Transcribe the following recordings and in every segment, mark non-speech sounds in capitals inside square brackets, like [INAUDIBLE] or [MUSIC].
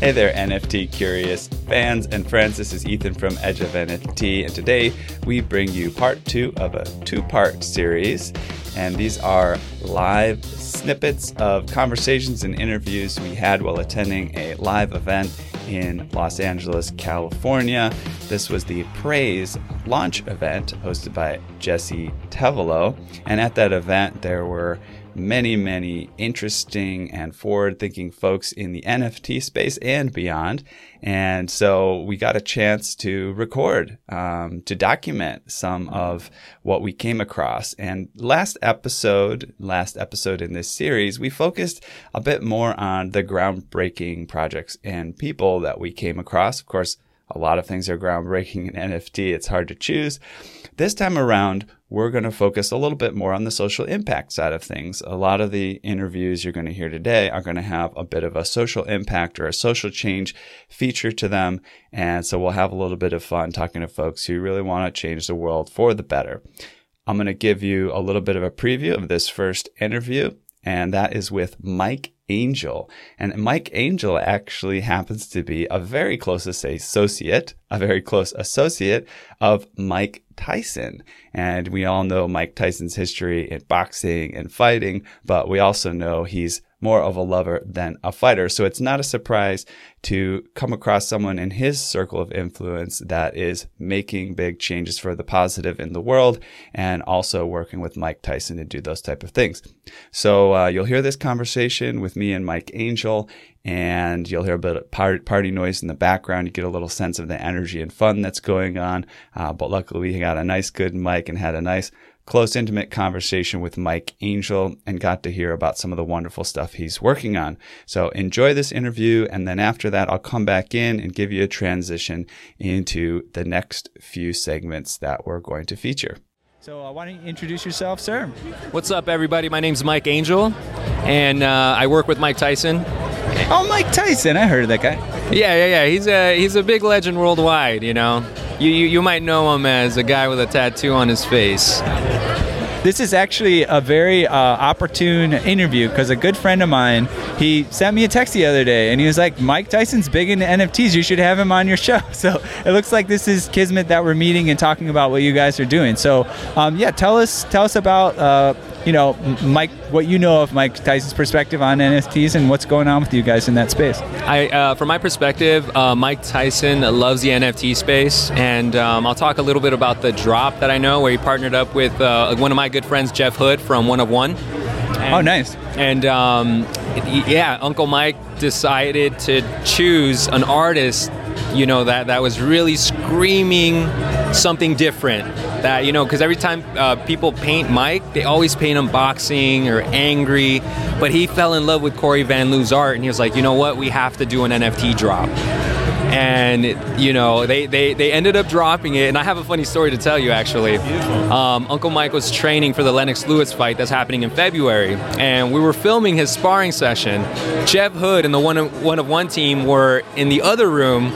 Hey there, NFT curious fans and friends. This is Eathan from Edge of NFT, and today we bring you part two of a two part series. And these are live snippets of conversations and interviews we had while attending a live event in Los Angeles, California. This was the Praise launch event hosted by Jesse Tevelow. And at that event, there were many, many interesting and forward thinking folks in the NFT space and beyond. And so we got a chance to record, um, to document some of what we came across. And last episode, last episode in this series, we focused a bit more on the groundbreaking projects and people that we came across. Of course, a lot of things are groundbreaking in NFT. It's hard to choose. This time around, we're going to focus a little bit more on the social impact side of things. A lot of the interviews you're going to hear today are going to have a bit of a social impact or a social change feature to them. And so we'll have a little bit of fun talking to folks who really want to change the world for the better. I'm going to give you a little bit of a preview of this first interview, and that is with Mike Angel. And Mike Angel actually happens to be a very close associate, a very close associate of Mike Tyson. And we all know Mike Tyson's history in boxing and fighting, but we also know he's more of a lover than a fighter. So it's not a surprise to come across someone in his circle of influence that is making big changes for the positive in the world and also working with Mike Tyson to do those type of things. So uh, you'll hear this conversation with me and Mike Angel and you'll hear a bit of party noise in the background. You get a little sense of the energy and fun that's going on. Uh, but luckily, we got a nice, good mic and had a nice, close, intimate conversation with Mike Angel and got to hear about some of the wonderful stuff he's working on. So enjoy this interview. And then after that, I'll come back in and give you a transition into the next few segments that we're going to feature. So, uh, why don't you introduce yourself, sir? What's up, everybody? My name's Mike Angel, and uh, I work with Mike Tyson. Oh, Mike Tyson! I heard of that guy. Yeah, yeah, yeah. He's a he's a big legend worldwide. You know, you you, you might know him as a guy with a tattoo on his face. This is actually a very uh, opportune interview because a good friend of mine he sent me a text the other day and he was like, "Mike Tyson's big into NFTs. You should have him on your [LAUGHS] show." So it looks like this is kismet that we're meeting and talking about what you guys are doing. So um, yeah, tell us tell us about uh, you know Mike what you know of Mike Tyson's perspective on NFTs and what's going on with you guys in that space. I, uh, from my perspective, uh, Mike Tyson loves the NFT space, and um, I'll talk a little bit about the drop that I know where he partnered up with uh, one of my good friends, Jeff Hood from One of One. And, oh, nice. And um, yeah, Uncle Mike decided to choose an artist, you know, that, that was really screaming something different. That, you know, because every time uh, people paint Mike, they always paint him boxing or angry. But he fell in love with corey Van Lew's art and he was like, you know what, we have to do an NFT drop and you know they, they, they ended up dropping it. And i have a funny story to tell you actually. Um, uncle mike was training for the lennox lewis fight that's happening in february. And we were filming his sparring session. Jeff hood and the one of, one of one team were in the other room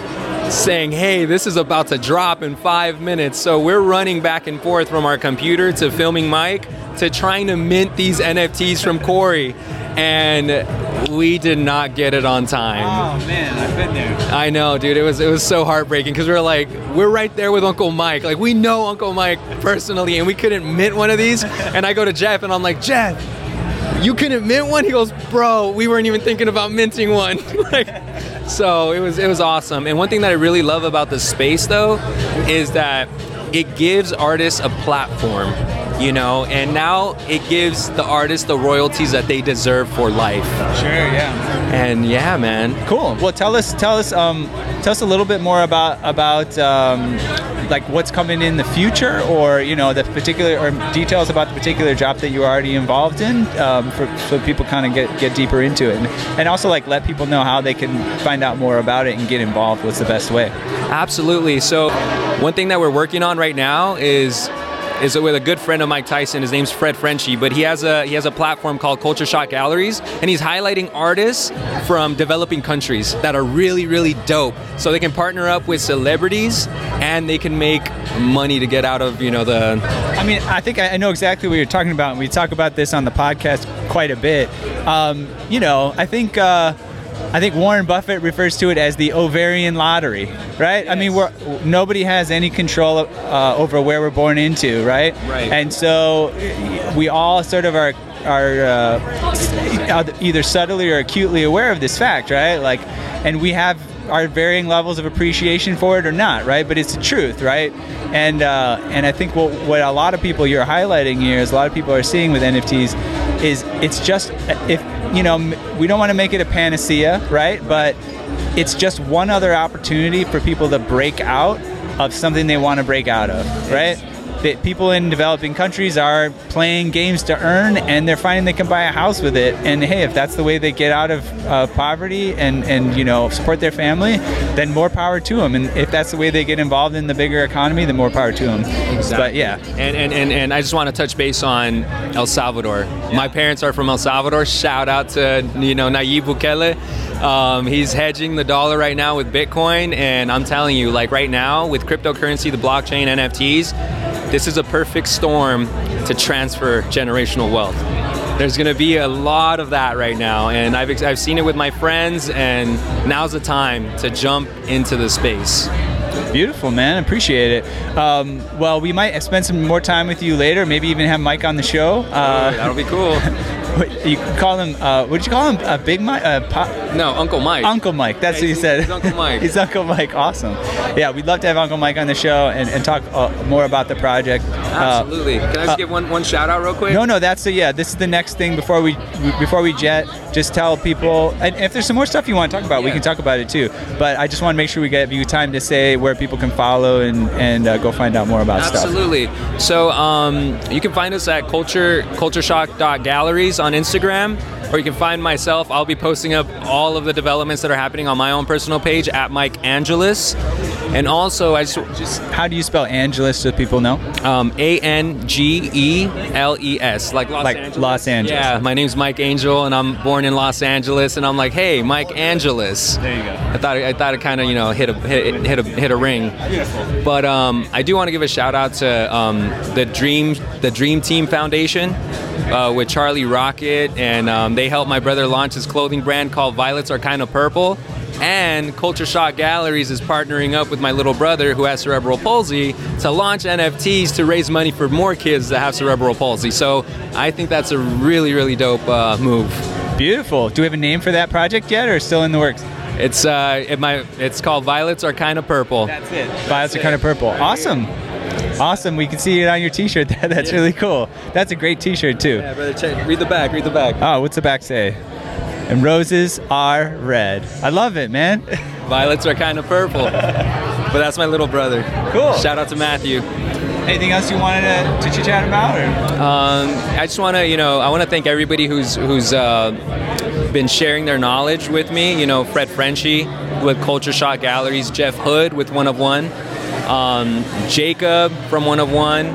saying, hey, this is about to drop in five minutes. So we're running back and forth from our computer to filming Mike to trying to mint these NFTs from Corey. And we did not get it on time. Oh man, I've been there. I know, dude. It was it was so heartbreaking because we are like, we're right there with Uncle Mike. Like we know Uncle Mike personally, and we couldn't mint one of these. [LAUGHS] And I go to Jeff, and I'm like, Jeff, you couldn't mint one? He goes, bro, we weren't even thinking about minting one. [LAUGHS] like, so it was it was awesome. And one thing that I really love about the space though is that it gives artists a platform you know, and now it gives the artist the royalties that they deserve for life. Sure, yeah. And yeah, man. Cool. Well, tell us, tell us, um, tell us a little bit more about about um, like what's coming in the future, or you know the particular or details about the particular job that you're already involved in, um, for, so people kind of get get deeper into it, and, and also like let people know how they can find out more about it and get involved. What's the best way? Absolutely. So, one thing that we're working on right now is is with a good friend of Mike Tyson. His name's Fred Frenchy, but he has a he has a platform called Culture Shock Galleries, and he's highlighting artists from developing countries that are really really dope. So they can partner up with celebrities, and they can make money to get out of you know the. I mean, I think I know exactly what you're talking about, and we talk about this on the podcast quite a bit. Um, you know, I think. Uh, I think Warren Buffett refers to it as the ovarian lottery, right? I mean, we're, nobody has any control uh, over where we're born into, right? Right. And so we all sort of are are uh, either subtly or acutely aware of this fact, right? Like, and we have our varying levels of appreciation for it or not, right? But it's the truth, right? And uh, and I think what what a lot of people you're highlighting here is a lot of people are seeing with NFTs is it's just if you know we don't want to make it a panacea, right? But it's just one other opportunity for people to break out of something they want to break out of, right? That people in developing countries are playing games to earn and they're finding they can buy a house with it and hey if that's the way they get out of uh, poverty and and you know support their family then more power to them and if that's the way they get involved in the bigger economy then more power to them Exactly. but yeah And, and, and, and I just want to touch base on El Salvador. My parents are from El Salvador. Shout out to you know Nayib Bukele. Um, he's hedging the dollar right now with Bitcoin, and I'm telling you, like right now with cryptocurrency, the blockchain, NFTs, this is a perfect storm to transfer generational wealth. There's going to be a lot of that right now, and I've, I've seen it with my friends, and now's the time to jump into the space. Beautiful, man. Appreciate it. Um, well, we might spend some more time with you later. Maybe even have Mike on the show. Uh, That'll be cool. [LAUGHS] what- you call him? Uh, what did you call him? A big Mike? Uh, pop- No, Uncle Mike. Uncle Mike. That's Yeah, what you said. he's Uncle Mike. [LAUGHS] he's Uncle Mike. Awesome. Yeah, we'd love to have Uncle Mike on the show and, and talk uh, more about the project. Uh, Absolutely. Can I just give one, one shout out real quick? no, no, that's the yeah. This is the next thing before we before we jet. Just tell people, and if there's some more stuff you want to talk about, we can talk about it too. But I just want to make sure we give you time to say where people can follow and and uh, go find out more about stuff. Absolutely. So um, you can find us at culture cultureshock.galleries on Instagram, or you can find myself. I'll be posting up all of the developments that are happening on my own personal page at Mike Angeles. And also, I just, Just how do you spell Angeles so people know? um, A N G E L E S, like Los Like Angeles. Los Angeles. Yeah, my name's Mike Angel, and I'm born in Los Angeles. And I'm like, hey, Mike Angeles. There you go. I thought I thought it kind of you know hit a hit, hit a hit a ring. But um, I do want to give a shout out to um, the Dream the Dream Team Foundation uh, with Charlie Rocket, and um, they helped my brother launch his clothing brand called Violets Are Kind of Purple. And Culture Shock Galleries is partnering up with my little brother who has cerebral palsy to launch NFTs to raise money for more kids that have cerebral palsy. So I think that's a really, really dope uh, move. Beautiful. Do we have a name for that project yet, or still in the works? It's uh, it my it's called Violets Are Kind of Purple. That's it. Violets are kind of purple. Awesome. Awesome. We can see it on your T-shirt. [LAUGHS] That's really cool. That's a great T-shirt too. Yeah, brother, check, read the back. Read the back. Oh, what's the back say? And roses are red. I love it, man. [LAUGHS] Violets are kind of purple. but that's my little brother. Cool. Shout out to Matthew. Anything else you wanted to, to chit chat about? Um, I just want to, you know, I want to thank everybody who's who's uh, been sharing their knowledge with me. You know, Fred Frenchy with Culture Shock Galleries, Jeff Hood with One of One, um, Jacob from One of One,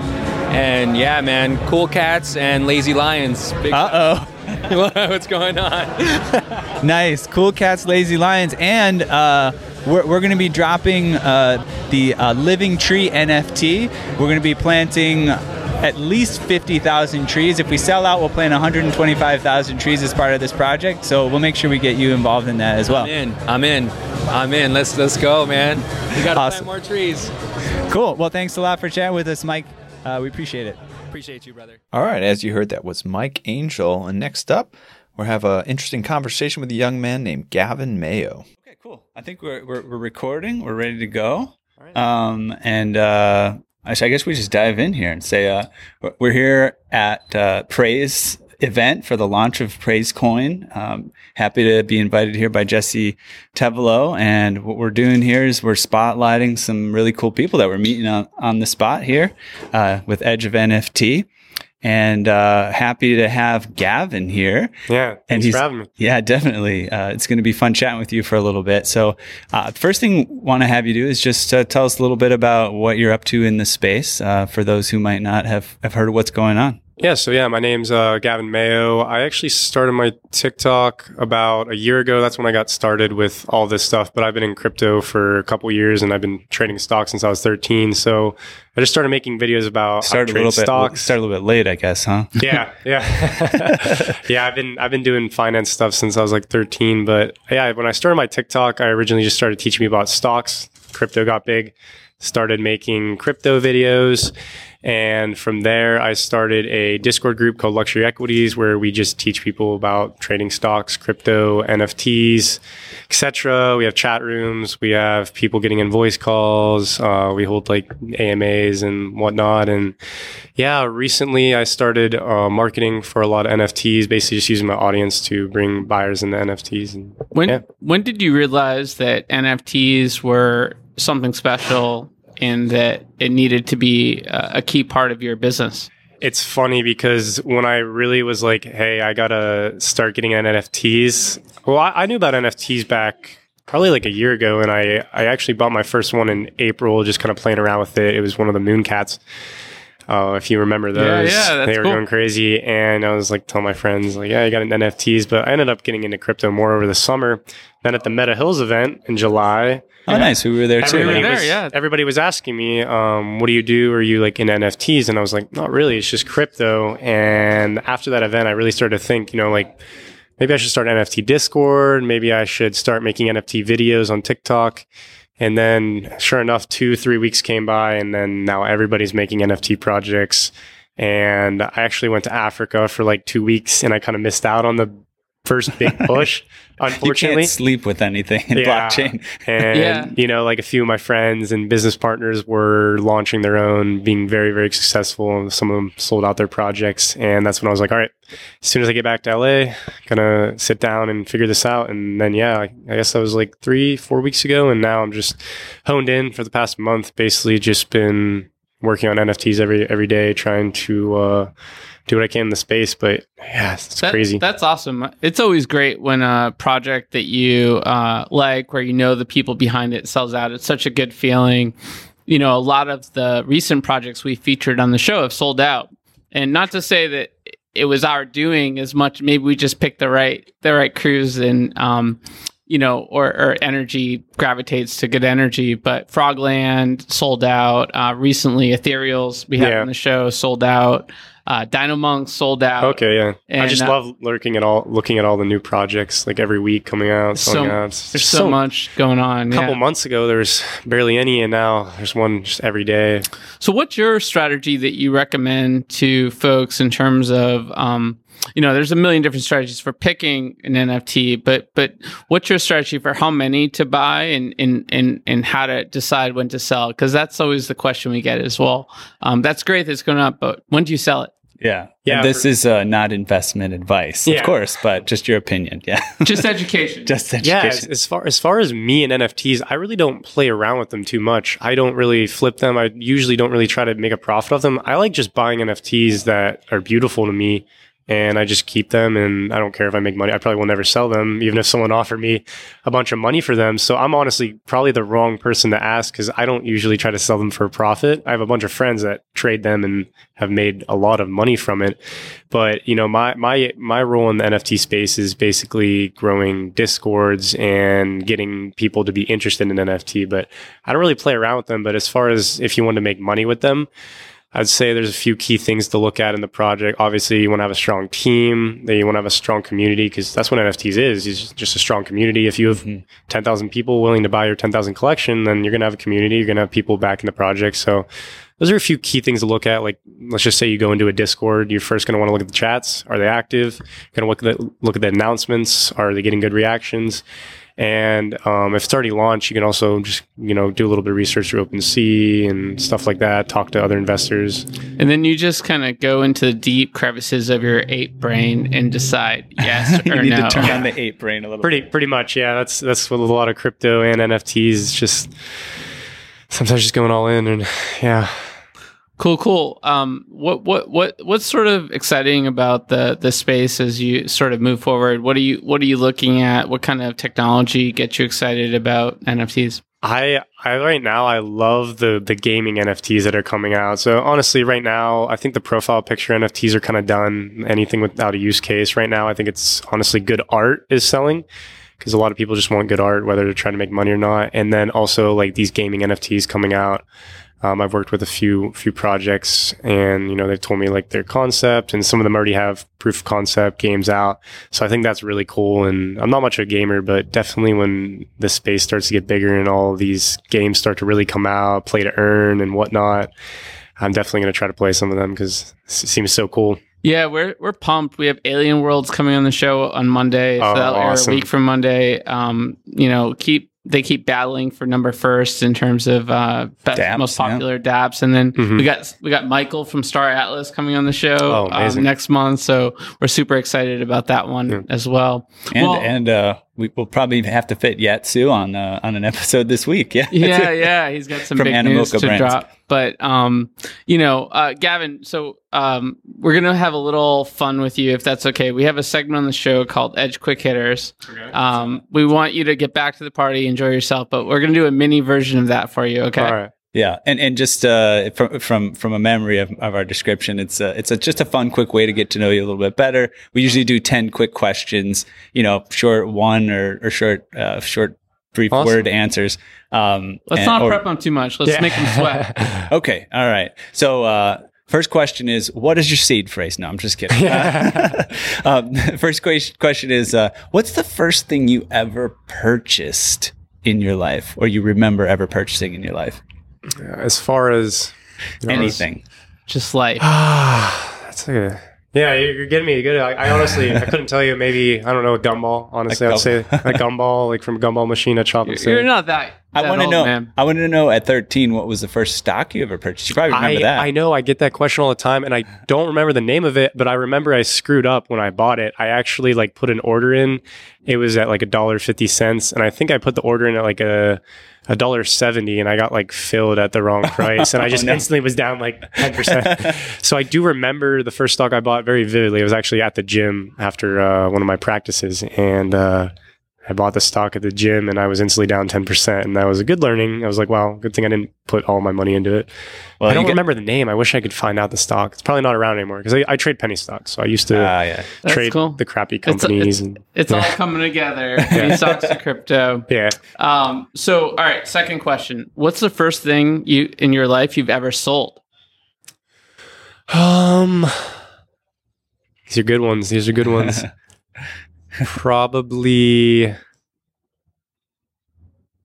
and yeah, man, Cool Cats and Lazy Lions. Uh oh [LAUGHS] What's going on? [LAUGHS] nice. Cool Cats, Lazy Lions, and uh, we're, we're going to be dropping uh, the uh, Living Tree NFT. We're going to be planting at least 50,000 trees. If we sell out, we'll plant 125,000 trees as part of this project. So we'll make sure we get you involved in that as well. I'm in. I'm in. I'm in. Let's let's go, man. We gotta Awesome. plant more trees. Cool. Well, thanks a lot for chatting with us, Mike. Uh, we appreciate it. Appreciate you, brother. All right, as you heard, that was Mike Angel. And next up, we'll have an interesting conversation with a young man named Gavin Mayo. Okay, cool. I think we're, we're, we're recording. We're ready to go. Um, and uh, I I guess we just dive in here and say uh, we're- we're here at uh, Praise event for the launch of Praise Coin. Um, happy to be invited here by Jesse Tevelow. And what we're doing here is we're spotlighting some really cool people that we're meeting on, on the spot here uh, with Edge of NFT and uh, happy to have Gavin here. Yeah, and he's, for having me. Yeah, definitely. Uh, it's going to be fun chatting with you for a little bit. So, uh, first thing want to have you do is just uh, tell us a little bit about what you're up to in the space uh, for those who might not have, have heard of what's going on. Yeah, so yeah, my name's uh, Gavin Mayo. I actually started my TikTok about a year ago. That's when I got started with all this stuff. But I've been in crypto for a couple years, and I've been trading stocks since I was 13. So I just started making videos about started a little stocks. bit started a little bit late, I guess, huh? [LAUGHS] Yeah, yeah, [LAUGHS] yeah. I've been I've been doing finance stuff since I was like 13. But yeah, when I started my TikTok, I originally just started teaching me about stocks. Crypto got big. Started making crypto videos and from there, I started a Discord group called Luxury Equities, where we just teach people about trading stocks, crypto, NFTs, etc. We have chat rooms. We have people getting in voice calls. Uh, we hold like AMAs and whatnot. And yeah, recently I started uh, marketing for a lot of NFTs, basically just using my audience to bring buyers into NFTs. And, when yeah. when did you realize that NFTs were something special and that it needed to be uh, a key part of your business? It's funny because when I really was like, hey, I gotta start getting NFTs. Well, I, I knew about NFTs back probably like a year ago, and I I actually bought my first one in April, just kind of playing around with it. It was one of the Mooncats. Uh, if you remember those, yeah, yeah, they were cool. going crazy, and I was like telling my friends, like, yeah, I got an NFTs, but I ended up getting into crypto more over the summer. Then at the Meta Hills event in July, Oh, nice. We were there too. Everybody, there, was, yeah. everybody was asking me, um, what do you do? Are you like in NFTs? And I was like, not really. It's just crypto. And after that event, I really started to think, you know, like maybe I should start NFT Discord. Maybe I should start making NFT videos on TikTok. And then, sure enough, two, three weeks came by, and then now everybody's making NFT projects. And I actually went to Africa for like two weeks, and I kind of missed out on the first big [LAUGHS] push. Unfortunately, you can't sleep with anything in yeah. blockchain. and yeah. you know, like a few of my friends and business partners were launching their own, being very, very successful. Some of them sold out their projects, and that's when I was like, all right, as soon as I get back to LA, gonna sit down and figure this out. And then, yeah, I, I guess that was like three, four weeks ago, and now I'm just honed in for the past month. Basically, just been working on NFTs every every day, trying to. Uh, do what I can in the space. But yeah, it's that, crazy. That's awesome. It's always great when a project that you uh, like, where you know the people behind it, sells out. It's such a good feeling. You know, a lot of the recent projects we featured on the show have sold out, and not to say that it was our doing as much. Maybe we just picked the right the right crews and. Um, you know, or, or, energy gravitates to good energy. But Frogland sold out. Uh, recently, Ethereals we had yeah. on the show sold out. Uh, Dino Monk sold out. Okay, yeah. And, I just uh, love lurking at all, looking at all the new projects like every week coming out. So, out. There's so, so, much going on. A couple yeah. months ago, there was barely any, and now there's one just every day. So, what's your strategy that you recommend to folks in terms of um, you know, there's a million different strategies for picking an NFT, but but what's your strategy for how many to buy and and and, and how to decide when to sell? Because that's always the question we get as well. Um, that's great that's going up, but when do you sell it? Yeah. Yeah. And this is uh, not investment advice, yeah. of course, but just your opinion. [LAUGHS] Yeah. just education. just education. Yeah. As, as, far as far as me and NFTs, I really don't play around with them too much. I don't really flip them. I usually don't really try to make a profit of them. I like just buying NFTs that are beautiful to me and I just keep them and I don't care if I make money. I probably will never sell them, even if someone offered me a bunch of money for them. So I'm honestly probably the wrong person to ask because I don't usually try to sell them for a profit. I have a bunch of friends that trade them and have made a lot of money from it. But you know, my my my role in the NFT space is basically growing discords and getting people to be interested in NFT. But I don't really play around with them. But as far as if you want to make money with them, I'd say there's a few key things to look at in the project. Obviously, you want to have a strong team. That you want to have a strong community because that's what NFTs is. It's just a strong community. If you have mm-hmm. 10,000 people willing to buy your 10,000 collection, then you're going to have a community. You're going to have people back in the project. So those are a few key things to look at. Like, let's just say you go into a Discord. You're first going to want to look at the chats. Are they active? Going to look at the, look at the announcements. Are they getting good reactions? And um, if it's already launched, you can also just you know do a little bit of research through OpenSea and stuff like that. Talk to other investors. And then you just kind of go into the deep crevices of your ape brain and decide [LAUGHS] yes you or need no. to turn on the ape brain a little. Pretty pretty much, yeah. That's that's what a lot of crypto and NFTs. It's just sometimes just going all in, and yeah. Cool, cool. Um, what, what, what, what's sort of exciting about the the space as you sort of move forward? What are you, what are you looking at? What kind of technology gets you excited about NFTs? I I right now I love the the gaming NFTs that are coming out. So honestly, right now I think the profile picture NFTs are kind of done. Anything without a use case right now, I think it's honestly good art is selling because a lot of people just want good art, whether they're trying to make money or not. And then also like these gaming NFTs coming out. Um, I've worked with a few few projects, and you know they've told me like their concept, and some of them already have proof of concept games out. So I think that's really cool. And I'm not much of a gamer, but definitely when the space starts to get bigger and all these games start to really come out, play to earn and whatnot, I'm definitely going to try to play some of them because it seems so cool. Yeah, we're we're pumped. We have Alien Worlds coming on the show on Monday. Oh, so air awesome. a week from Monday. Um, you know, keep they keep battling for number first in terms of uh, best, DApps, most yeah. popular DApps, and then Mhm. we got we got Michael from Star Atlas coming on the show Oh, um, next month. So we're super excited about that one Yeah. as well. And Well- and uh, we will probably have to fit Yat Siu on uh, on an episode this week. [LAUGHS] Yeah. yeah, yeah, he's got some From big news Animoca to Brands. drop. But um, you know, uh, Gavin, so um, we're gonna have a little fun with you if that's okay. We have a segment on the show called Edge Quick Hitters. Okay. Um, we want you to get back to the party, enjoy yourself, but we're gonna do a mini version of that for you. Okay. All right. Yeah, and and just uh, from from from a memory of, of our description, it's a, it's a, just a fun, quick way to get to know you a little bit better. We usually do ten quick questions, you know, short one or or short uh, short brief Awesome. word answers. Um, Let's and- not or- prep them too much. Let's make them sweat. [LAUGHS] Okay, all right. So uh, first question is, what is your seed phrase? No, I'm just kidding. [LAUGHS] [LAUGHS] um, first que- question is, uh, what's the first thing you ever purchased in your life, or you remember ever purchasing in your life? As far as you know, Anything. Just like [SIGHS] That's like a yeah. You're you're getting me good. I, I honestly I couldn't tell you. Maybe I don't know a gumball. Honestly, I'd say a gumball like from a gumball machine at Chocolate you're City. not that. I want to know. man. I want to know at 13 what was the first stock you ever purchased. You probably remember I, that. I know I get that question all the time and I don't remember the name of it, but I remember I screwed up when I bought it. I actually like put an order in. It was at like a dollar fifty cents. And I think I put the order in at like a a dollar seventy and I got like filled at the wrong [LAUGHS] price. And I just Oh, no. instantly was down like ten percent. [LAUGHS] so I do remember the first stock I bought very vividly. It was actually at the gym after uh, one of my practices. And uh I bought the stock at the gym and I was instantly down 10%. And that was a good learning. I was like, wow, good thing I didn't put all my money into it. well, I don't you get- remember the name. I wish I could find out the stock. It's probably not around anymore because I, I trade penny stocks. So I used to Ah, yeah. Trade cool. the crappy It's- companies. and It's all [LAUGHS] coming together. Penny stocks to crypto. yeah. Um, so, all right, second question. What's the first thing you in your life you've ever sold? Um, these are good ones. These are good ones. [LAUGHS] probably,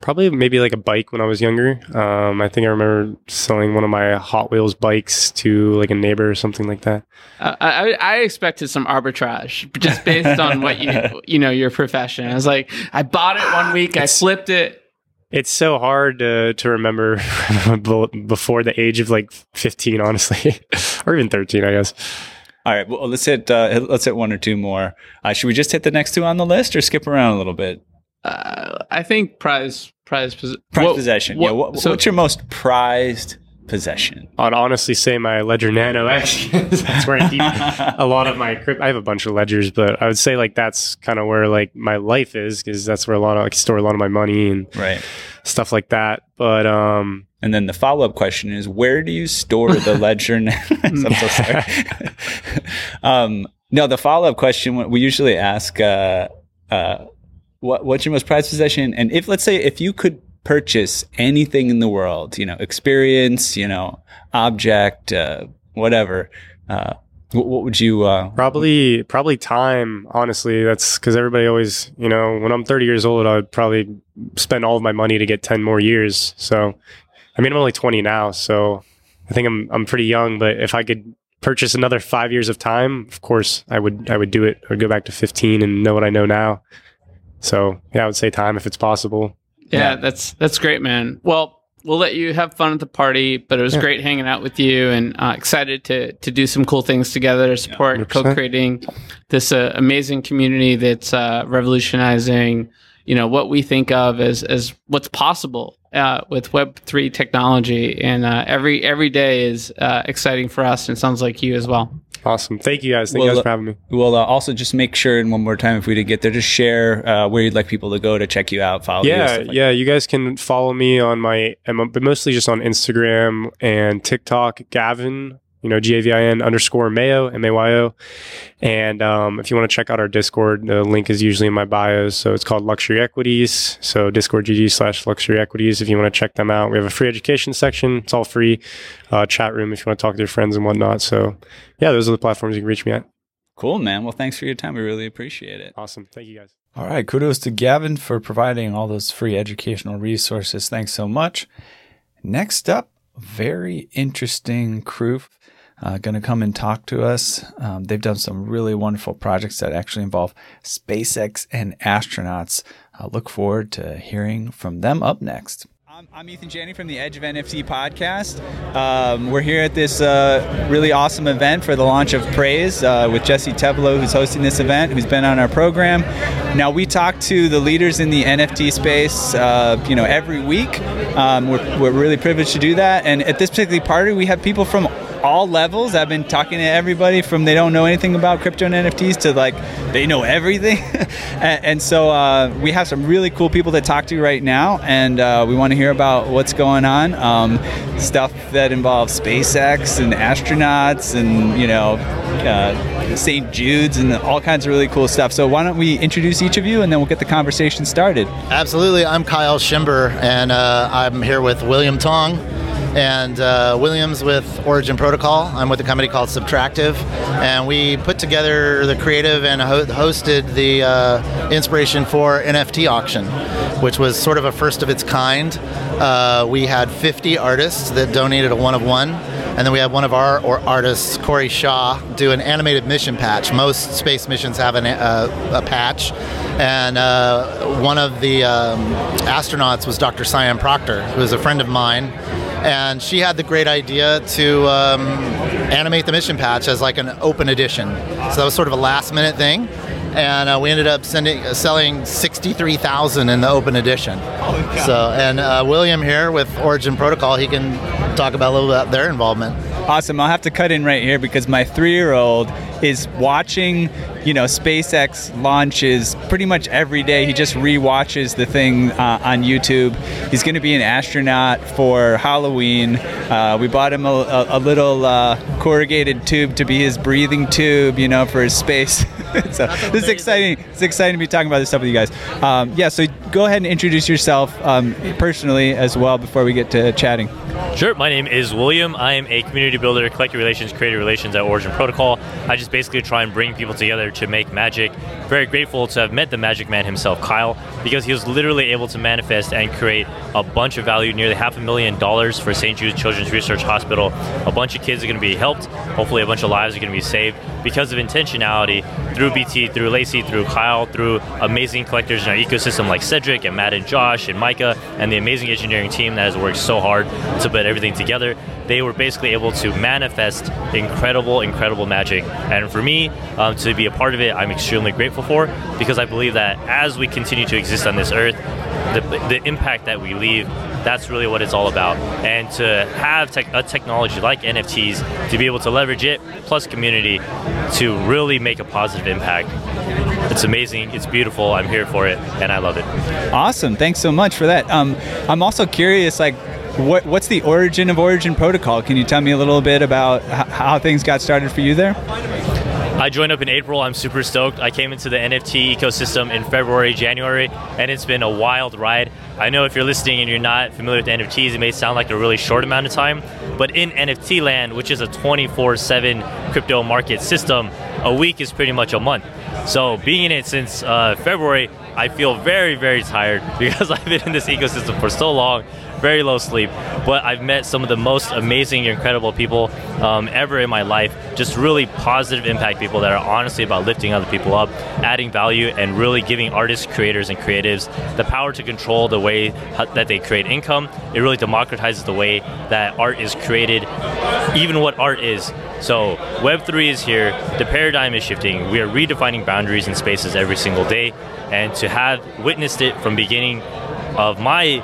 probably maybe like a bike when I was younger. Um, I think I remember selling one of my Hot Wheels bikes to like a neighbor or something like that. Uh, I, I I expected some arbitrage just based on what you [LAUGHS] you know your profession. I was like, I bought it one week, I flipped it. It's so hard to, to remember [LAUGHS] before the age of like 15, honestly, [LAUGHS] or even 13, I guess. All right. Well, let's hit uh, let's hit one or two more. Uh, should we just hit the next two on the list, or skip around a little bit? Uh, I think prize prize pos- Prized what- possession. what- yeah. What, so- what's your most prized possession? I'd honestly say my Ledger Nano X. [LAUGHS] that's where I keep [LAUGHS] a lot of my crypt. I have a bunch of ledgers, but I would say like that's kind of where like my life is because that's where a lot of like store a lot of my money and Right. stuff like that. But um, And then the follow up question is, where do you store the [LAUGHS] ledger? now? I'm so sorry. um, no, the follow up question we usually ask, uh, uh, what, what's your most prized possession? And if let's say if you could purchase anything in the world, you know, experience, you know, object, uh, whatever, uh, what, what would you? Uh, probably probably time. Honestly, that's because everybody always you know when I'm 30 years old, I'd probably spend all of my money to get 10 more years. So I mean I'm only 20 now, so I think I'm I'm pretty young. But if I could purchase another five years of time, of course I would I would do it. I would go back to 15 and know what I know now. So yeah, I would say time if it's possible. Yeah, Yeah. that's that's great, man. Well, we'll let you have fun at the party, but it was Yeah. great hanging out with you, and uh, excited to to do some cool things together to support 100%. co-creating this uh, amazing community that's uh, revolutionizing, you know, what we think of as as what's possible uh, with Web three technology, and uh, every every day is uh, exciting for us, and sounds like you as well. Awesome. Thank you guys. Thank Well, you guys uh, for having me. We'll uh, also just make sure, and one more time, if we did get there, just share uh, where you'd like people to go to check you out, follow you. Yeah, stuff like yeah. You guys can follow me on my, I'm but mostly just on Instagram and TikTok. Gavin, you know, G A V I N underscore Mayo M A Y O. And um, if you want to check out our Discord, the link is usually in my bio. So it's called Luxury Equities. So Discord GG slash Luxury Equities. If you want to check them out, we have a free education section. It's all free. Uh, chat room if you want to talk to your friends and whatnot. So yeah, those are the platforms you can reach me at. Cool, man. Well, thanks for your time. We really appreciate it. Awesome. Thank you guys. All right. Kudos to Gavin for providing all those free educational resources. Thanks so much. Next up, very interesting crew. Uh, going to come and talk to us. Um, they've done some really wonderful projects that actually involve SpaceX and astronauts. I look forward to hearing from them up next. I'm, I'm Eathan Janney from the Edge of NFT podcast. Um, we're here at this uh, really awesome event for the launch of Praise uh, with Jesse Tevelow, who's hosting this event, who's been on our program. Now, we talk to the leaders in the NFT space, uh, you know, every week. Um, we're, we're really privileged to do that. And at this particular party, we have people from all levels. I've been talking to everybody from they don't know anything about crypto and NFTs to like they know everything. [LAUGHS] and, and so uh, we have some really cool people to talk to right now, and uh, we want to hear about what's going on. Um, stuff that involves SpaceX and astronauts, and you know. Uh, St. Jude's and all kinds of really cool stuff. So why don't we introduce each of you and then we'll get the conversation started. Absolutely. I'm Kyle Schember, and uh, I'm here with William Tong. And uh, Williams with Origin Protocol. I'm with a company called Subtractive, and we put together the creative and ho- hosted the uh, Inspiration4 NFT auction, which was sort of a first of its kind. Uh, we had 50 artists that donated a one of one, and then we had one of our artists, Corey Shaw, do an animated mission patch. Most space missions have an, uh, a patch, and uh, one of the um, astronauts was Dr. Sian Proctor, who is a friend of mine. And she had the great idea to um, animate the mission patch as like an open edition. So that was sort of a last minute thing. And uh, we ended up sending, uh, selling 63,000 in the open edition. So, and uh, William here with Origin Protocol, he can talk about a little bit about their involvement. Awesome. I'll have to cut in right here because my three-year-old is watching, you know, SpaceX launches pretty much every day. He just re-watches the thing uh, on YouTube. He's going to be an astronaut for Halloween. Uh, we bought him a, a, a little uh, corrugated tube to be his breathing tube, you know, for his space. [LAUGHS] so this is exciting. It's exciting to be talking about this stuff with you guys. Um, yeah. So go ahead and introduce yourself um, personally as well before we get to chatting. Sure. My name is William. I am a community builder, collective relations, creative relations at Origin Protocol. I just basically try and bring people together to make magic. Very grateful to have met the magic man himself, Kyle, because he was literally able to manifest and create a bunch of value, nearly half a million dollars for St. Jude's Children's Research Hospital. A bunch of kids are going to be helped. Hopefully, a bunch of lives are going to be saved because of intentionality through BT, through Lacey, through Kyle, through amazing collectors in our ecosystem like Cedric and Matt and Josh and Micah, and the amazing engineering team that has worked so hard to put everything together. They were basically able to manifest incredible, incredible magic. And for me, um, to be a part of it, I'm extremely grateful for because I believe that as we continue to exist on this earth, the, the impact that we leave, that's really what it's all about. And to have a technology like NFTs to be able to leverage it plus community to really make a positive impact. It's amazing. It's beautiful. I'm here for it, and I love it. Awesome. Thanks so much for that. Um, I'm also curious, like, what, what's the origin of Origin Protocol? Can you tell me a little bit about h- how things got started for you there? I joined up in April. I'm super stoked. I came into the NFT ecosystem in February, January, and it's been a wild ride. I know if you're listening and you're not familiar with NFTs, it may sound like a really short amount of time, but in NFT land, which is a 24 7 crypto market system, a week is pretty much a month. So being in it since uh, February, I feel very, very tired [LAUGHS] because I've been in this ecosystem for so long, very low sleep. But I've met some of the most amazing, incredible people um, ever in my life. Just really positive impact people that are honestly about lifting other people up, adding value, and really giving artists, creators, and creatives the power to control the way that they create income. It really democratizes the way that art is created, even what art is. So Web3 is here. The paradigm is shifting. We are redefining boundaries and spaces every single day. And to have witnessed it from beginning of my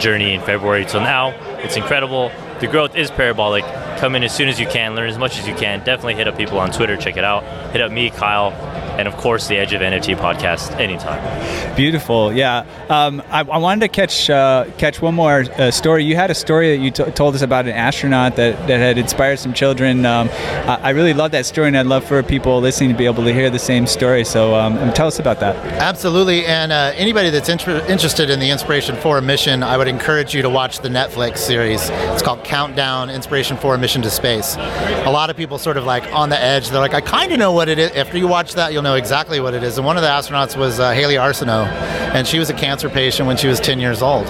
journey in February till now, it's incredible. The growth is parabolic. Come in as soon as you can, learn as much as you can. Definitely hit up people on Twitter, check it out. Hit up me, Kyle, and of course the Edge of NFT podcast anytime. Beautiful, yeah. Um, I, I, wanted to catch uh, catch one more uh, story. You had a story that you t- told us about an astronaut that, that had inspired some children. Um, I, I, really love that story, and I'd love for people listening to be able to hear the same story. So um, tell us about that. Absolutely, and uh, anybody that's inter- interested in the Inspiration4 a mission, I would encourage you to watch the Netflix series. It's called Countdown: Inspiration 4 Mission to Space. A lot of people sort of like on the edge. They're like, I kind of know what it is. After you watch that, you'll know exactly what it is. And one of the astronauts was uh, Hayley Arceneaux, and she was a cancer patient when she was 10 years old.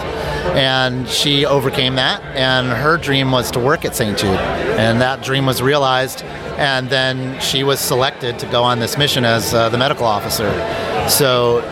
And she overcame that, and her dream was to work at St. Jude. And that dream was realized, and then she was selected to go on this mission as uh, the medical officer. So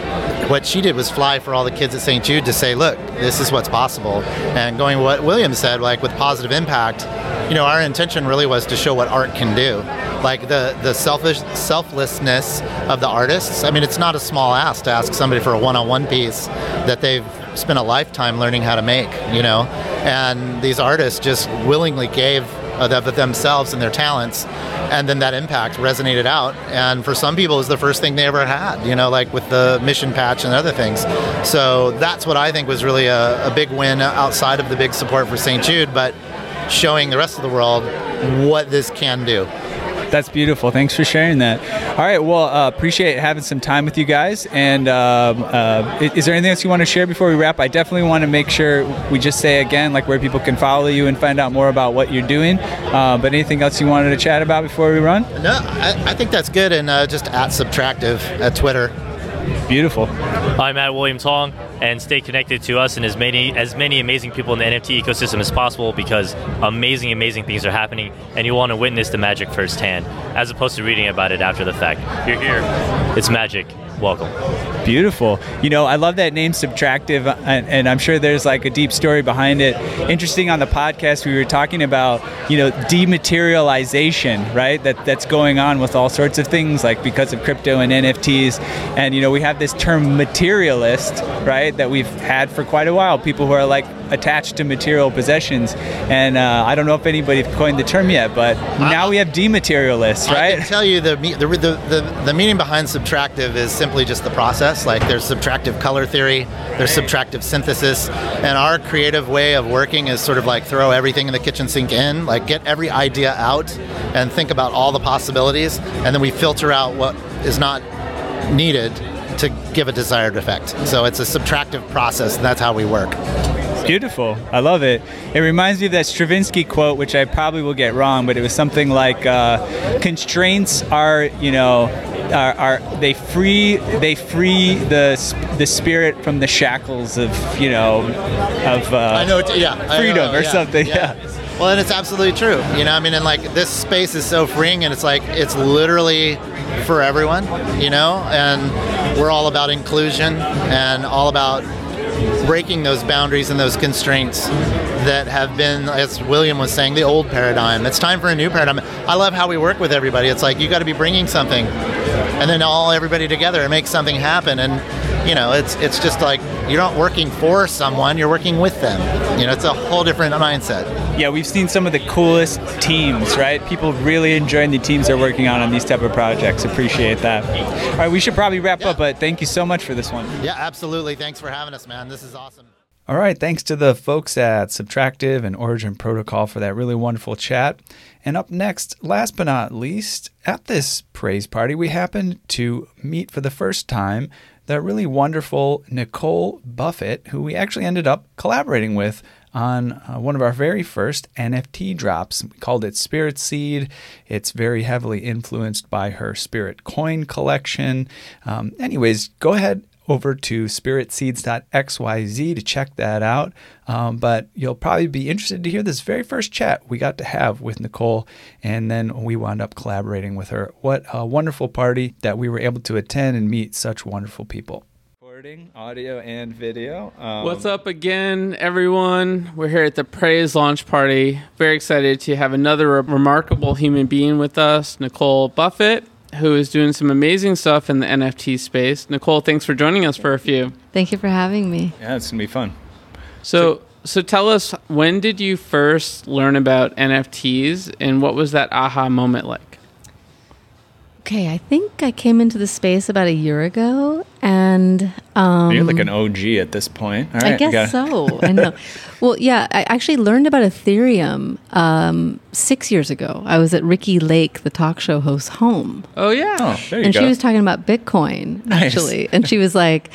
what she did was fly for all the kids at St. Jude to say, look, this is what's possible. And going what William said, like with positive impact, you know, our intention really was to show what art can do like the the selfish selflessness of the artists. I mean, it's not a small ask to ask somebody for a one-on-one piece that they've spent a lifetime learning how to make. You know, and these artists just willingly gave of themselves and their talents and then that impact resonated out and for some people it was the first thing they ever had you know like with the mission patch and other things so that's what i think was really a, a big win outside of the big support for st jude but showing the rest of the world what this can do that's beautiful. Thanks for sharing that. All right. Well, uh, appreciate having some time with you guys. And um, uh, is there anything else you want to share before we wrap? I definitely want to make sure we just say again, like where people can follow you and find out more about what you're doing. Uh, but anything else you wanted to chat about before we run? No, I, I think that's good. And uh, just at Subtractive at Twitter. Beautiful. I'm at William Tong, and stay connected to us and as many as many amazing people in the NFT ecosystem as possible because amazing, amazing things are happening, and you want to witness the magic firsthand, as opposed to reading about it after the fact. You're here. It's magic. Welcome. Beautiful. You know, I love that name subtractive, and, and, I'm sure there's like a deep story behind it. Interesting on the podcast, we were talking about, you know, dematerialization, right? That that's going on with all sorts of things, like because of crypto and NFTs. And you know, we have this term materialist, right, that we've had for quite a while. People who are like attached to material possessions. And uh, I don't know if anybody coined the term yet, but now we have dematerialists, right? I can tell you the, the, the, the, the meaning behind subtractive is simply just the process. Like there's subtractive color theory, there's subtractive synthesis, and our creative way of working is sort of like throw everything in the kitchen sink in, like get every idea out and think about all the possibilities, and then we filter out what is not needed to give a desired effect. So it's a subtractive process, and that's how we work. Beautiful. I love it. It reminds me of that Stravinsky quote, which I probably will get wrong, but it was something like uh, constraints are, you know, are, are, they free they free the the spirit from the shackles of you know of uh, I know yeah freedom know, or yeah, something yeah. yeah. Well, and it's absolutely true. You know, I mean, and like this space is so freeing, and it's like it's literally for everyone. You know, and we're all about inclusion and all about breaking those boundaries and those constraints that have been, as William was saying, the old paradigm. It's time for a new paradigm. I love how we work with everybody. It's like you got to be bringing something, and then all everybody together and make something happen. And you know, it's it's just like you're not working for someone, you're working with them. You know, it's a whole different mindset. Yeah, we've seen some of the coolest teams, right? People really enjoying the teams they're working on on these type of projects. Appreciate that. All right, we should probably wrap yeah. up, but thank you so much for this one. Yeah, absolutely. Thanks for having us, man. This is awesome. All right, thanks to the folks at Subtractive and Origin Protocol for that really wonderful chat. And up next, last but not least, at this praise party, we happened to meet for the first time the really wonderful Nicole Buffett, who we actually ended up collaborating with on uh, one of our very first NFT drops. We called it Spirit Seed. It's very heavily influenced by her Spirit coin collection. Um, anyways, go ahead over to spiritseeds.xyz to check that out. Um, but you'll probably be interested to hear this very first chat we got to have with Nicole, and then we wound up collaborating with her. What a wonderful party that we were able to attend and meet such wonderful people. Recording audio and video. Um, What's up again, everyone? We're here at the Praise launch party. Very excited to have another re- remarkable human being with us, Nicole Buffett, who is doing some amazing stuff in the NFT space. Nicole, thanks for joining us for a few. Thank you for having me. Yeah, it's gonna be fun. So, so tell us, when did you first learn about NFTs, and what was that aha moment like? Okay, I think I came into the space about a year ago, and um, You're like an OG at this point. All right, I guess so. I know. [LAUGHS] Well, yeah, I actually learned about Ethereum um, six years ago. I was at Ricki Lake, the talk show host's home, Oh yeah, Oh, and go. she was talking about Bitcoin [LAUGHS] Nice. actually, and she was like,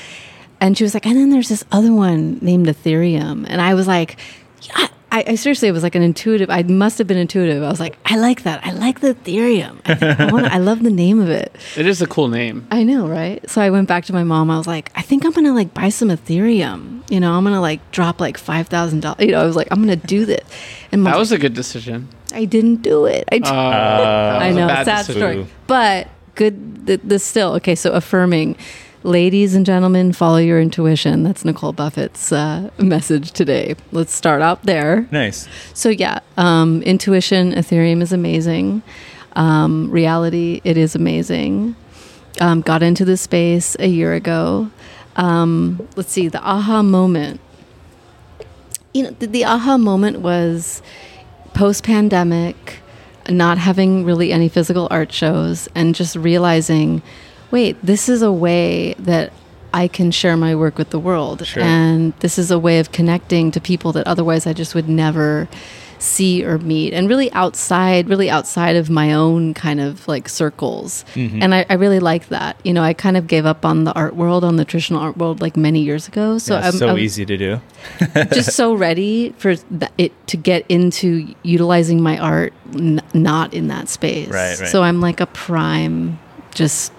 and she was like, and then there's this other one named Ethereum, and I was like, yeah, I, I seriously, it was like an intuitive. I must have been intuitive. I was like, I like that. I like the Ethereum. I, think I, wanna, I [LAUGHS] love the name of it. it is a cool name. I know, right? So I went back to my mom. I was like, I think I'm gonna like buy some Ethereum. You know, I'm gonna like drop like five thousand dollars. You know, I was like, I'm gonna do this. And That Mom's was a good decision. I didn't do it. I, Uh, I know, bad sad decision. story, but good. The, the still okay. So affirming, ladies and gentlemen, follow your intuition. That's Nicole Buffett's uh, message today. Let's start out there. nice. So yeah, um, intuition, Ethereum is amazing. Um, reality, it is amazing. Um, got into this space a year ago. Um, let's see, the aha moment. You know, the, the aha moment was post pandemic, not having really any physical art shows, and just realizing, wait, this is a way that I can share my work with the world. Sure. And this is a way of connecting to people that otherwise I just would never see or meet and really outside really outside of my own kind of like circles mm-hmm. and I, I really like that you know i kind of gave up on the art world on the traditional art world like many years ago so Yeah, i'm, so I'm easy to do. [LAUGHS] just so ready for th- it to get into utilizing my art n- not in that space Right, right. so i'm like a prime just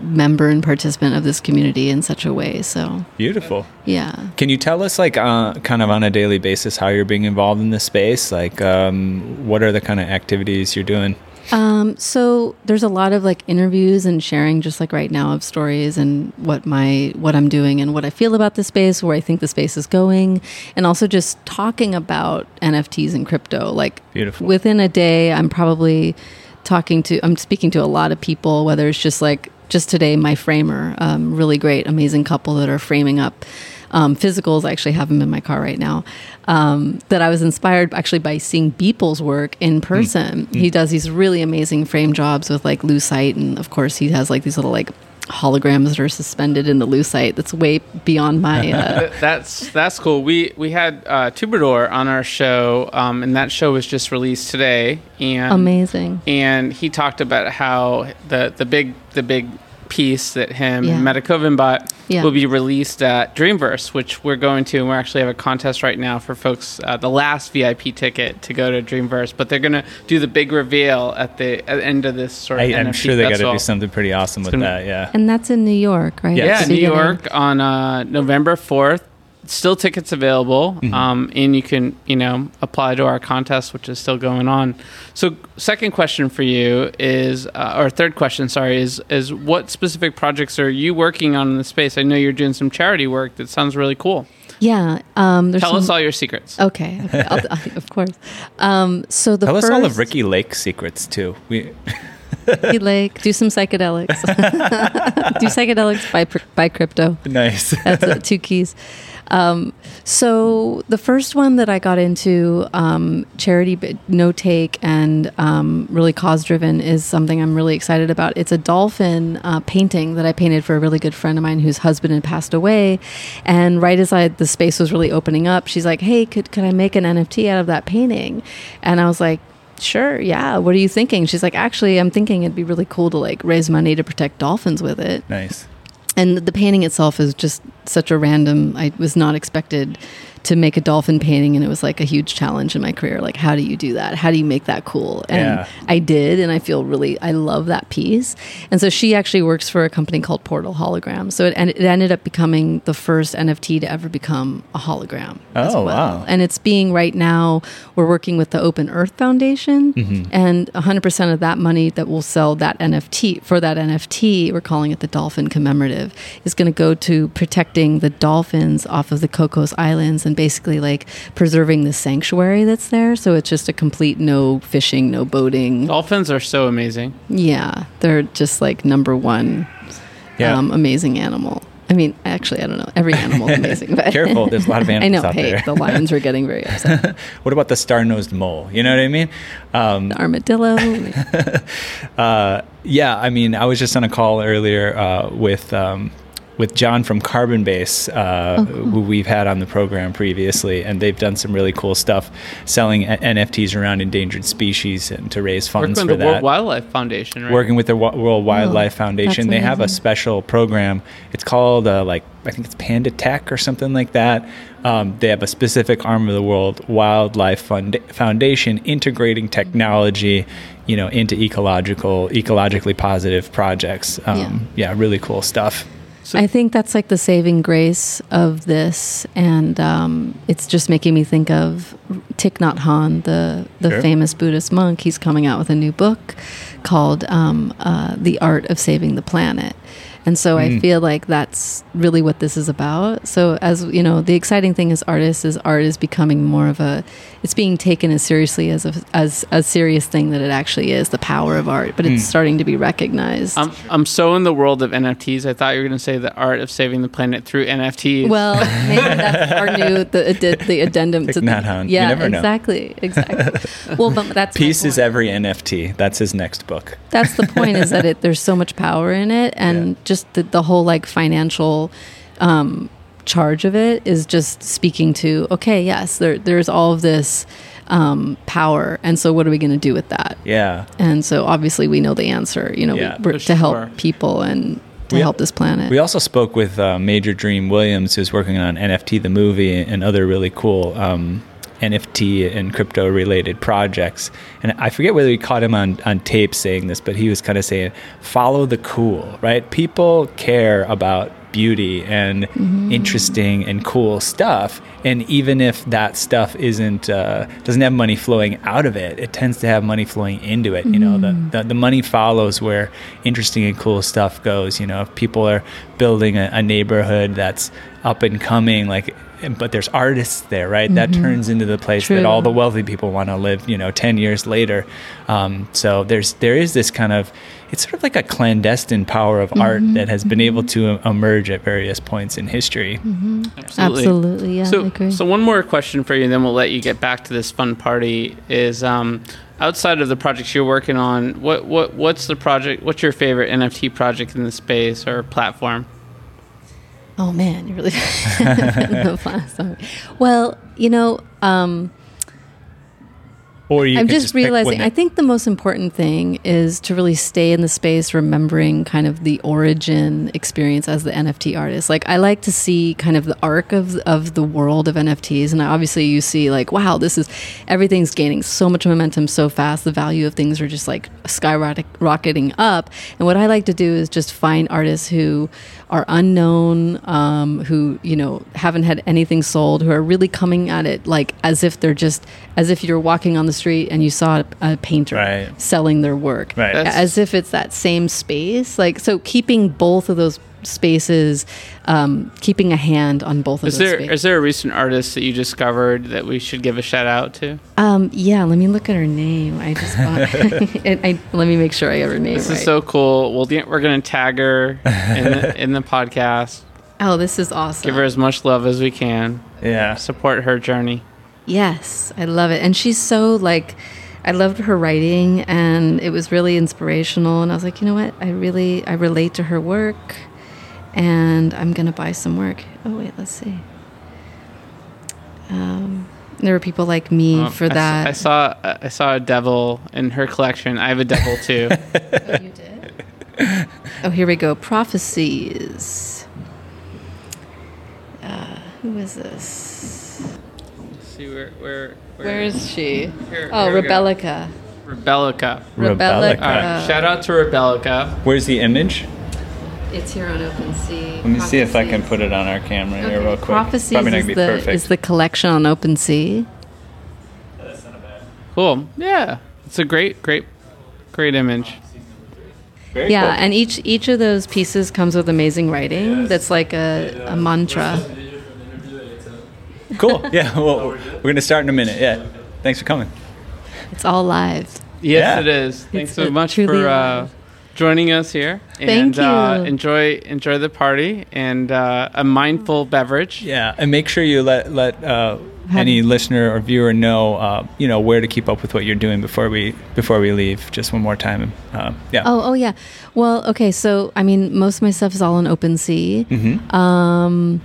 member and participant of this community in such a way so Beautiful. yeah Can you tell us, like, uh, kind of on a daily basis, how you're being involved in this space? Like, um, what are the kind of activities you're doing? Um, so there's a lot of like interviews and sharing just like right now of stories and what my what I'm doing and what I feel about the space, where I think the space is going, and also just talking about NFTs and crypto. Like Beautiful. within a day, I'm probably talking to I'm speaking to a lot of people, whether it's just like just today my framer, um, really great, amazing couple that are framing up um, physicals. I actually have them in my car right now. Um, that I was inspired actually by seeing Beeple's work in person. He does these really amazing frame jobs with like lucite, and of course he has like these little like holograms that are suspended in the lucite. That's way beyond my. [LAUGHS] Uh, that's that's cool. We we had uh, Twobadour on our show, um, and that show was just released today. And amazing. and he talked about how the the big the big piece that him Yeah. and Metakovan bought Yeah. will be released at Dreamverse, which we're going to, and we actually have a contest right now for folks. Uh, the last VIP ticket to go to Dreamverse, but they're gonna do the big reveal at the at end of this sort of. I, I'm sure they got to do something pretty awesome with gonna- that. Yeah. And that's in New York, right? Yeah, Yeah, New. York on uh, November 4th. Still tickets available, Mm-hmm. um, and you can you know apply to our contest, which is still going on. So, second question for you is, uh, or third question, sorry, is is what specific projects are you working on in the space? I know you're doing some charity work that sounds really cool. Yeah. Um, there's Tell us all your secrets. Okay, okay I'll, [LAUGHS] [LAUGHS] of course. Um, so the Tell us all of Ricki Lake's secrets too. We Ricki Lake, do some psychedelics. [LAUGHS] do psychedelics by by crypto. nice. That's it, two keys. Um, so the first one that I got into, um, charity, no take, and um, really cause driven, is something I'm really excited about. It's a dolphin uh, painting that I painted for a really good friend of mine whose husband had passed away. And right as I the space was really opening up, she's like, "Hey, could could I make an NFT out of that painting?" And I was like. Sure, yeah. What are you thinking? She's like, actually, I'm thinking it'd be really cool to like raise money to protect dolphins with it nice. and the painting itself is just such a random i was not expected to make a dolphin painting, and it was like a huge challenge in my career. Like, how do you do that? How do you make that cool? And Yeah. I did, and I feel really I love that piece. And so she actually works for a company called PORTL Hologram. So it, and it ended up becoming the first NFT to ever become a hologram. Oh, well. wow. And it's being right now. We're working with the Open Earth Foundation, Mm-hmm. and 100% of that money that will sell that NFT for that NFT, we're calling it the Dolphin Commemorative, is going to go to protecting the dolphins off of the Cocos Islands and basically like preserving the sanctuary that's there. So it's just a complete no fishing, no boating. Dolphins are so amazing. Yeah, they're just like number one Yeah. um, amazing animal. I mean, actually, I don't know. Every animal is amazing. But [LAUGHS] Careful, there's a lot of [LAUGHS] animals I animals know. out hey, there. the lions were getting very [LAUGHS] upset. What about the star-nosed mole? You know what I mean? Um, The armadillo. uh, yeah, I mean, I was just on a call earlier uh, with um, with John from Carbon Base, uh, Oh, who we've had on the program previously, and they've done some really cool stuff selling a- NFTs around endangered species and to raise funds Working for with the that. World Wildlife Foundation, right? Working with the Wa- World Wildlife Foundation, that's they have a special program. It's called uh, like I think it's Panda Tech or something like that. Um, they have a specific arm of the World Wildlife Fund- Foundation integrating technology, you know, into ecological, ecologically positive projects. Um, yeah. really cool stuff. I think that's like the saving grace of this, and um, it's just making me think of Thich Nhat Hanh, the the Sure. famous Buddhist monk. He's coming out with a new book called um, uh, "The Art of Saving the Planet." And so I hmm. feel like that's really what this is about. So as you know, the exciting thing as artists is art is becoming more of a it's being taken as seriously as a as a serious thing that it actually is, the power of art, but it's hmm. starting to be recognized. I'm, I'm so in the world of NFTs. I thought you were going to say the art of saving the planet through NFTs. Well, maybe that's our [LAUGHS] new the addi- the addendum to Thich Nhat You Yeah, never know. exactly, exactly. [LAUGHS] Well, but that's my Peace is every NFT. That's his next book. That's the point. Is that it? There's so much power in it, and [LAUGHS] Yeah. Just the, the whole like financial um, charge of it is just speaking to okay, yes, there there's all of this um, power, and so what are we going to do with that? Yeah. And so obviously we know the answer. You know, Yeah, we, we're, for to help sure. people and to We- help this planet. We also spoke with uh, Major Dream Williams, who's working on NFT the movie and other really cool um, NFT and crypto related projects. And I forget whether we caught him on, on tape saying this, but he was kind of saying, follow the cool, right? People care about beauty and interesting and cool stuff. And even if that stuff isn't uh, doesn't have money flowing out of it, it tends to have money flowing into it. You know, the, the the money follows where interesting and cool stuff goes. You know, if people are building a, a neighborhood that's up and coming, like, but there's artists there, right? That turns into the place that all the wealthy people want to live. You know, ten years later. Um, so there's there is this kind of it's sort of like a clandestine power of art that has been able to emerge at various points in history. Absolutely, yeah, So, agree. so one more question for you, and then we'll let you get back to this fun party. Is um, outside of the projects you're working on, what what what's the project? What's your favorite NFT project in the space or platform? Oh man, you really [LAUGHS] [LAUGHS] no fun. Sorry. Well, you know, um, Or you I'm could just, realizing. I think the most important thing is to really stay in the space, remembering kind of the origin experience as the NFT artist. Like I like to see kind of the arc of of the world of NFTs, and obviously you see like, wow, this is everything's gaining so much momentum so fast. The value of things are just like skyrocketing up. And what I like to do is just find artists who are unknown, um, who you know haven't had anything sold, who are really coming at it like as if they're just as if you're walking on the street and you saw a, a painter Right. selling their work, Right. As if it's that same space. Like so, keeping both of those spaces, um, keeping a hand on both of Is those there spaces. is there a recent artist that you discovered that we should give a shout out to? um, yeah, let me look at her name. I just [LAUGHS] bought, [LAUGHS] and I, let me make sure I have her name This right. is so cool. We'll, we're gonna tag her in the, [LAUGHS] in the podcast. oh, this is awesome. Give her as much love as we can. yeah. Support her journey. Yes, I love it. And she's so like I loved her writing and it was really inspirational and I was like, you know what? I really I relate to her work and I'm going to buy some work. Oh wait, let's see. Um there were people like me Um, for I s- that. I saw I saw a devil in her collection. I have a devil [LAUGHS] too. oh, you did? oh, here we go. Prophecies. Uh, Who is this? Let's see where where Where is she? Here- oh, here we go. Rebellica. Rebellica. Rebellica. All right. Shout out to Rebellica. Where's the image? It's here on OpenSea. Let me see if I can put it on our camera here real quick. Prophecies Probably not is be the, perfect. is the collection on OpenSea. Cool. Yeah. It's a great, great, great image. Very yeah, cool. and each each of those pieces comes with amazing writing. That's like a, a mantra. cool. [LAUGHS] Yeah. Well, we're gonna start in a minute. Yeah. Thanks for coming. It's all live. Yes, Yeah. it is. Thanks It's so much for uh, live. Joining us here. Thank and, Uh, you. enjoy enjoy the party and uh, a mindful beverage. Yeah, and make sure you let let uh, any listener or viewer know, uh, you know, where to keep up with what you're doing before we before we leave. Just one more time. Uh, yeah. Oh, oh yeah. Well, okay. So, I mean, most of my stuff is all on OpenSea. Mm-hmm. Um,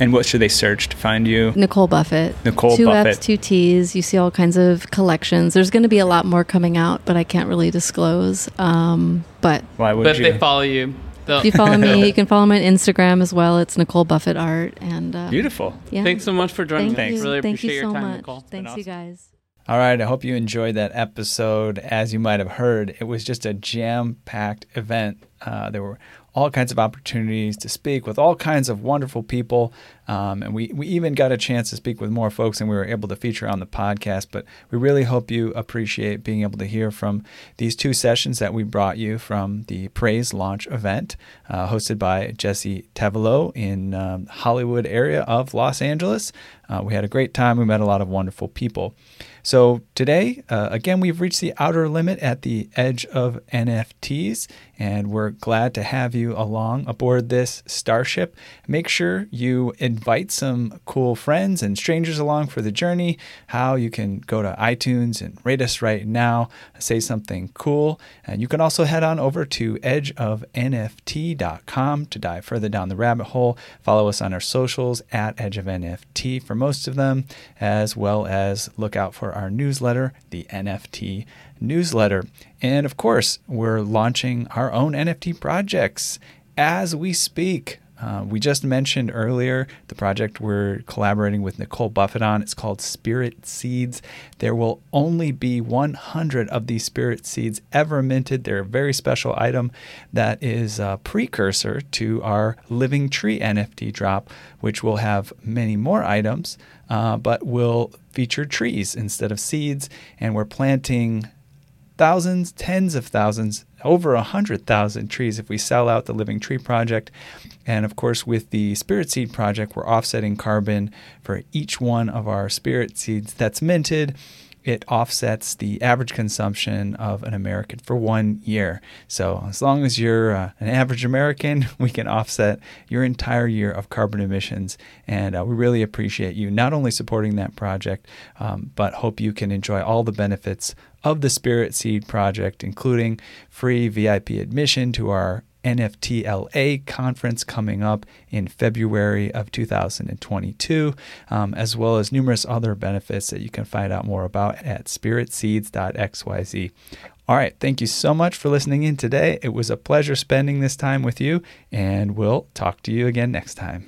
And what should they search to find you? Nicole Buffett. Nicole two Buffett. F's, two T's. You see all kinds of collections. There's going to be a lot more coming out, but I can't really disclose. Um, but Why would But you? if they follow you, they'll if you follow me, you [LAUGHS] can follow me on Instagram as well. It's Nicole Buffett Art. And uh, Beautiful. yeah. Thanks so much for joining Thank us. you. Really Thank appreciate you your so time, much. Nicole. Thanks, you guys. All right, I hope you enjoyed that episode. As you might have heard, it was just a jam packed event. Uh, there were all kinds of opportunities to speak with all kinds of wonderful people. Um, and we, we even got a chance to speak with more folks than we were able to feature on the podcast. But we really hope you appreciate being able to hear from these two sessions that we brought you from the Praise launch event uh, hosted by Jesse Tevelow in um, Hollywood area of Los Angeles. Uh, we had a great time. We met a lot of wonderful people. So today, uh, again, we've reached the outer limit at the edge of NFTs, and we're glad to have you along aboard this starship. Make sure you invite some cool friends and strangers along for the journey. How you can go to iTunes and rate us right now, say something cool, and you can also head on over to edgeofnft.com to dive further down the rabbit hole. Follow us on our socials at Edge of NFT for most of them, as well as look out for our newsletter, the NFT newsletter. And of course, we're launching our own NFT projects as we speak. Uh, we just mentioned earlier the project we're collaborating with Nicole Buffett on. It's called Spirit Seeds. There will only be 100 of these Spirit Seeds ever minted. They're a very special item that is a precursor to our Living Tree NFT drop, which will have many more items, uh, but will feature trees instead of seeds. And we're planting thousands, tens of thousands, over a hundred thousand trees if we sell out the Living Tree Project. And of course, with the Spirit Seed Project, we're offsetting carbon for each one of our Spirit Seeds that's minted. It offsets the average consumption of an American for one year. So, as long as you're uh, an average American, [LAUGHS] we can offset your entire year of carbon emissions. And uh, we really appreciate you not only supporting that project, um, but hope you can enjoy all the benefits of the Spirit Seed project, including free VIP admission to our NFTLA conference coming up in February of 2022, um, as well as numerous other benefits that you can find out more about at spiritseeds.xyz. All right, thank you so much for listening in today. It was a pleasure spending this time with you, and we'll talk to you again next time.